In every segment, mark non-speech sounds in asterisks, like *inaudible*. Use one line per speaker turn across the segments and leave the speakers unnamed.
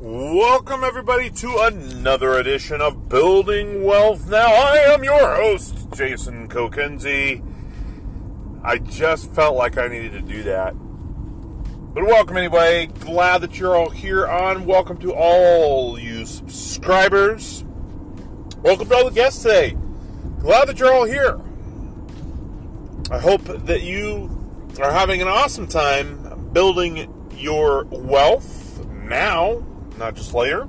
Welcome, everybody, to another edition of Building Wealth Now. I am your host, Jason Kokenzie. I just felt like I needed to do that. But welcome, anyway. Glad that you're all here on. Welcome to all you subscribers. Welcome to all the guests today. Glad that you're all here. I hope that you are having an awesome time building your wealth now not just layer.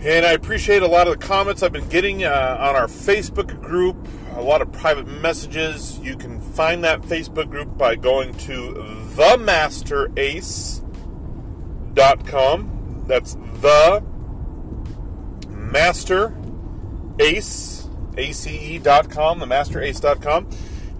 And I appreciate a lot of the comments I've been getting uh, on our Facebook group, a lot of private messages. You can find that Facebook group by going to themasterace.com. That's the master ace, ace.com, themasterace.com.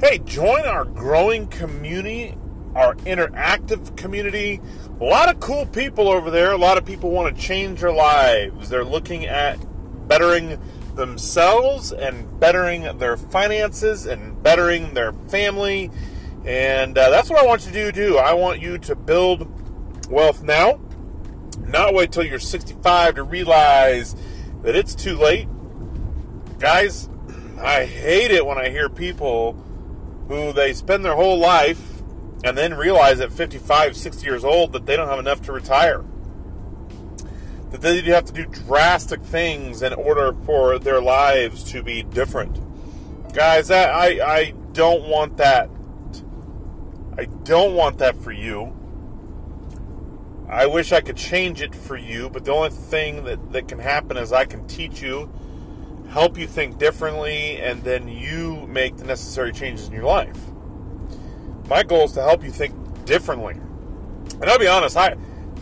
Hey, join our growing community, our interactive community a lot of cool people over there. A lot of people want to change their lives. They're looking at bettering themselves and bettering their finances and bettering their family. And uh, that's what I want you to do, too. I want you to build wealth now, not wait till you're 65 to realize that it's too late. Guys, *clears throat* I hate it when I hear people who they spend their whole life and then realize at 55, 60 years old that they don't have enough to retire. That they have to do drastic things in order for their lives to be different. Guys, I, I, I don't want that. I don't want that for you. I wish I could change it for you, but the only thing that, that can happen is I can teach you, help you think differently, and then you make the necessary changes in your life my goal is to help you think differently. And I'll be honest, I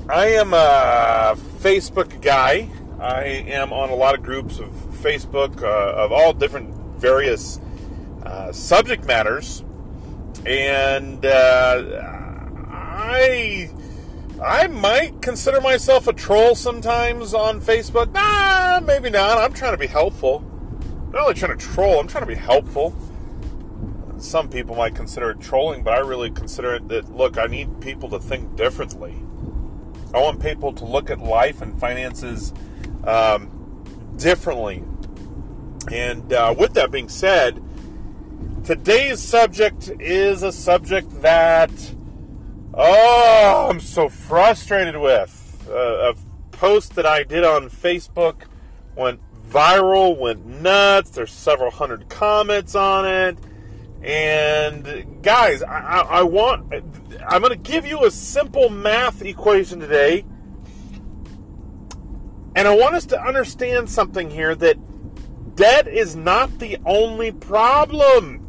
I am a Facebook guy. I am on a lot of groups of Facebook uh, of all different various uh, subject matters, and uh, I I might consider myself a troll sometimes on Facebook. Nah, maybe not. I'm trying to be helpful. I'm not only trying to troll. I'm trying to be helpful some people might consider it trolling, but I really consider it that look, I need people to think differently. I want people to look at life and finances um, differently. And uh, with that being said, today's subject is a subject that, oh, I'm so frustrated with. Uh, a post that I did on Facebook went viral, went nuts. There's several hundred comments on it and guys, I, I, want, I'm going to give you a simple math equation today. And I want us to understand something here that debt is not the only problem.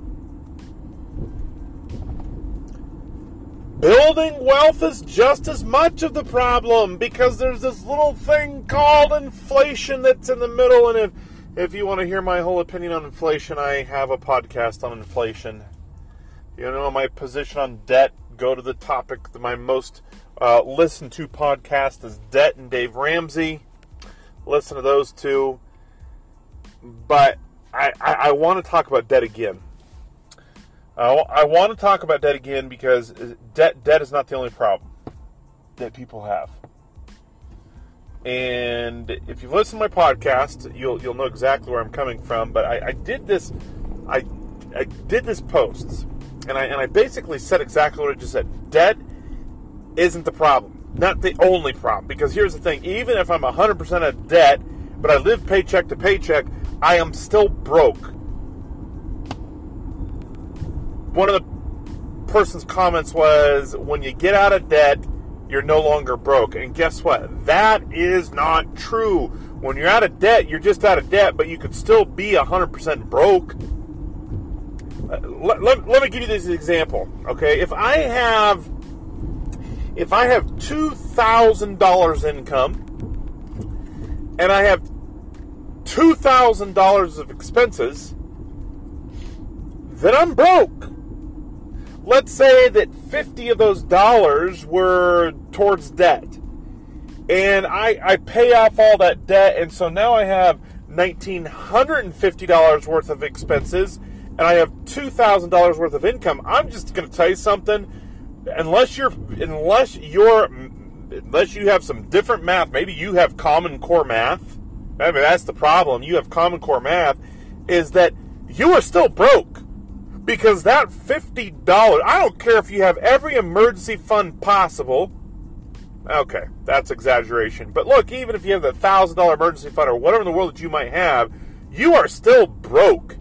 Building wealth is just as much of the problem because there's this little thing called inflation that's in the middle. And if if you want to hear my whole opinion on inflation, I have a podcast on inflation. You know my position on debt. Go to the topic. My most uh, listened to podcast is Debt and Dave Ramsey. Listen to those two. But I, I, I want to talk about debt again. Uh, I want to talk about debt again because debt debt is not the only problem that people have. And if you've listened to my podcast, you'll you'll know exactly where I'm coming from. But I, I did this, I I did this post, and I and I basically said exactly what I just said. Debt isn't the problem, not the only problem. Because here's the thing: even if I'm 100% of debt, but I live paycheck to paycheck, I am still broke. One of the person's comments was, "When you get out of debt." You're no longer broke. And guess what? That is not true. When you're out of debt, you're just out of debt, but you could still be 100% broke. Uh, let, let, let me give you this example, okay? If I have if I have $2,000 income and I have $2,000 of expenses, then I'm broke let's say that 50 of those dollars were towards debt. And I, I pay off all that debt, and so now I have $1,950 worth of expenses, and I have $2,000 worth of income. I'm just going to tell you something. Unless you're, unless you're unless you have some different math, maybe you have common core math. Maybe that's the problem. You have common core math, is that you are still broke because that $50, I don't care if you have every emergency fund possible. Okay, that's exaggeration. But look, even if you have the $1,000 emergency fund or whatever in the world that you might have, you are still broke.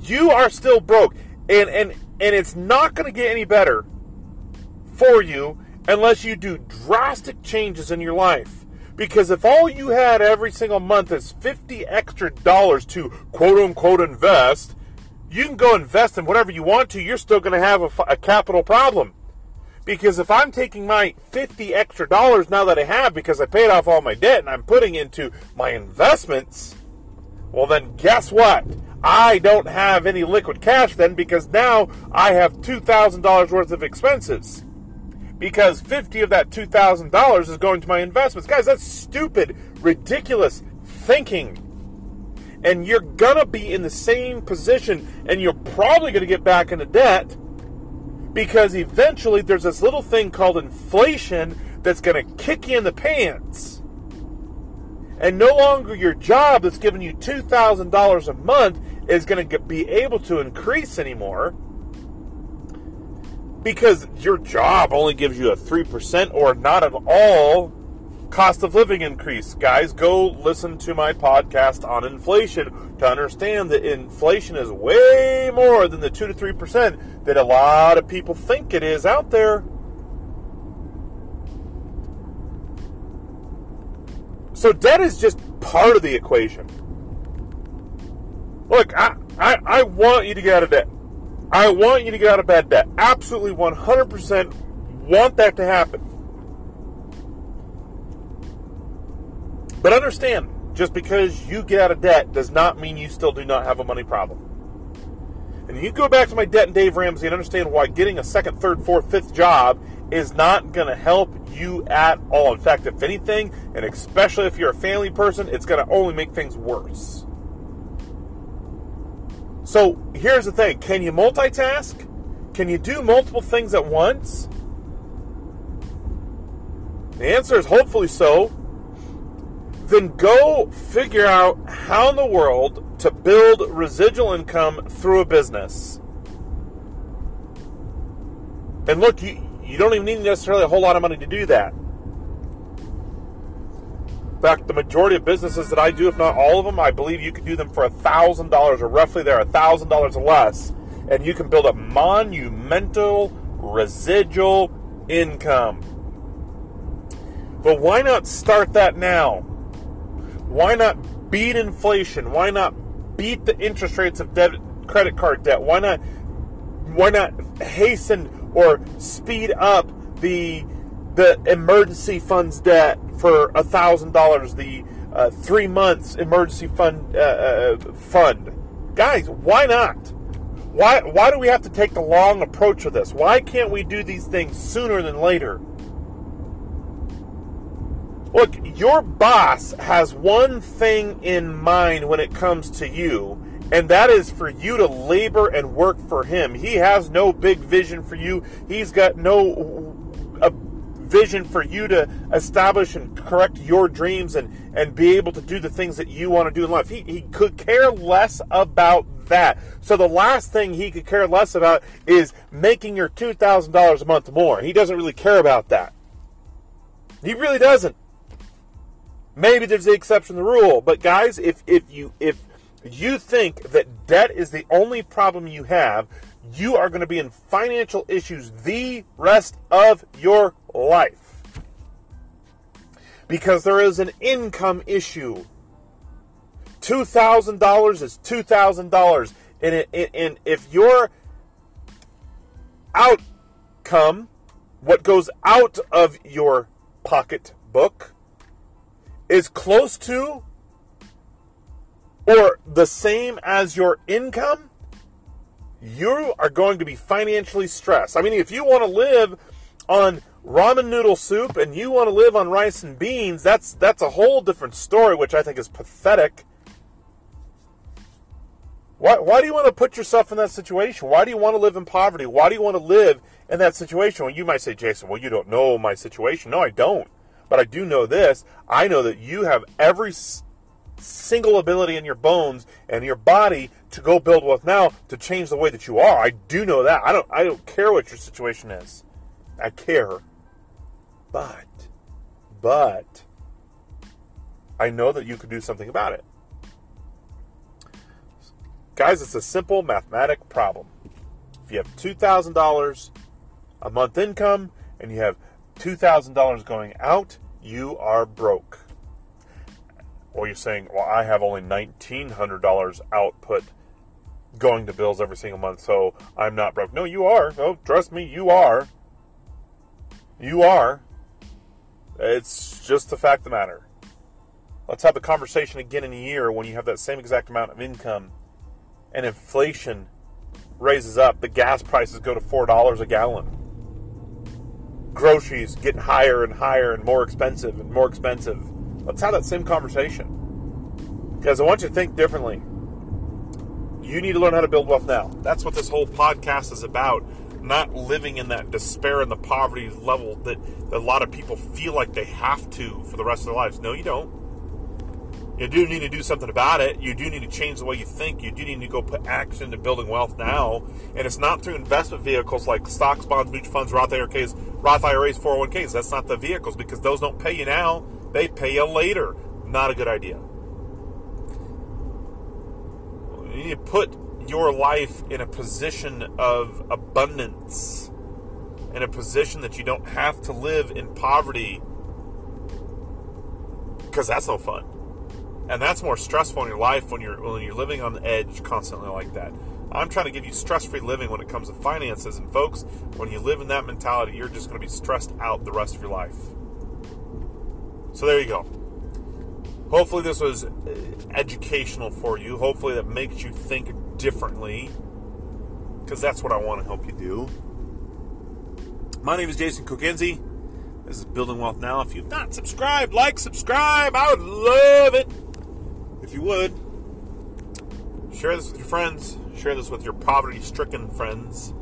You are still broke. And and and it's not going to get any better for you unless you do drastic changes in your life. Because if all you had every single month is 50 extra dollars to quote unquote invest, you can go invest in whatever you want to, you're still going to have a, a, capital problem. Because if I'm taking my 50 extra dollars now that I have because I paid off all my debt and I'm putting into my investments, well, then guess what? I don't have any liquid cash then because now I have $2,000 worth of expenses because 50 of that $2,000 is going to my investments. Guys, that's stupid, ridiculous thinking. And you're going to be in the same position and you're probably going to get back into debt because eventually there's this little thing called inflation that's going to kick you in the pants. And no longer your job that's giving you $2,000 a month is going to be able to increase anymore because your job only gives you a 3% or not at all cost of living increase. Guys, go listen to my podcast on inflation to understand that inflation is way more than the 2 to 3% that a lot of people think it is out there. So debt is just part of the equation. Look, I, I, I want you to get out of debt. I want you to get out of bad debt. Absolutely 100% want that to happen. But understand, just because you get out of debt does not mean you still do not have a money problem. And you go back to my debt and Dave Ramsey and understand why getting a second, third, fourth, fifth job is not going to help you at all. In fact, if anything, and especially if you're a family person, it's going to only make things worse. So here's the thing can you multitask? Can you do multiple things at once? The answer is hopefully so. Then go figure out how in the world to build residual income through a business. And look, you, you don't even need necessarily a whole lot of money to do that. In fact, the majority of businesses that I do, if not all of them, I believe you can do them for $1,000 or roughly there, $1,000 or less. And you can build a monumental residual income. But why not start that now? Why not beat inflation? Why not beat the interest rates of debit credit card debt? Why not why not hasten or speed up the the emergency funds debt for a thousand dollars, the uh, three months emergency fund uh, uh, fund. Guys, why not? Why why do we have to take the long approach of this? Why can't we do these things sooner than later? Look, your boss has one thing in mind when it comes to you, and that is for you to labor and work for him. He has no big vision for you. He's got no a vision for you to establish and correct your dreams and, and be able to do the things that you want to do in life. He, he could care less about that. So the last thing he could care less about is making your $2,000 a month more. He doesn't really care about that. He really doesn't. Maybe there's the exception to the rule, but guys, if if you if you think that debt is the only problem you have, you are going to be in financial issues the rest of your life. Because there is an income issue. $2,000 is $2,000. And, it, and if your outcome, what goes out of your pocketbook, is close to or the same as your income, you are going to be financially stressed. I mean, if you want to live on ramen noodle soup and you want to live on rice and beans, that's that's a whole different story, which I think is pathetic. Why, why do you want to put yourself in that situation? Why do you want to live in poverty? Why do you want to live in that situation, well, you might say, Jason, well, you don't know my situation. No, I don't. But I do know this. I know that you have every single ability in your bones and your body to go build wealth now to change the way that you are. I do know that. I don't I don't care what your situation is. I care. But but I know that you could do something about it. Guys, it's a simple mathematic problem. If you have $2,000 a month income and you have $2,000 going out, you are broke. Or you're saying, well, I have only $1,900 output going to bills every single month, so I'm not broke. No, you are. Oh, trust me, you are. You are. It's just the fact of the matter. Let's have the conversation again in a year when you have that same exact amount of income and inflation raises up, the gas prices go to $4 a gallon. Groceries getting higher and higher and more expensive and more expensive. Let's have that same conversation. Because I want you to think differently. You need to learn how to build wealth now. That's what this whole podcast is about. Not living in that despair and the poverty level that, that a lot of people feel like they have to for the rest of their lives. No, you don't you do need to do something about it. You do need to change the way you think. You do need to go put action to building wealth now. And it's not through investment vehicles like stocks, bonds, mutual funds, Roth IRAs, Roth IRAs, 401ks. That's not the vehicles because those don't pay you now. They pay you later. Not a good idea. You need to put your life in a position of abundance, in a position that you don't have to live in poverty because that's no fun and that's more stressful in your life when you're when you're living on the edge constantly like that. I'm trying to give you stress-free living when it comes to finances, and folks, when you live in that mentality, you're just going to be stressed out the rest of your life. So there you go. Hopefully, this was uh, educational for you. Hopefully, that makes you think differently, because that's what I want to help you do. My name is Jason Kokenzie. This is Building Wealth Now. If you've not subscribed, like, subscribe. I would love it if you would, share this with your friends, share this with your poverty stricken friends,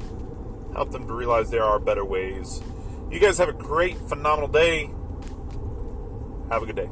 help them to realize there are better ways. You guys have a great, phenomenal day. Have a good day.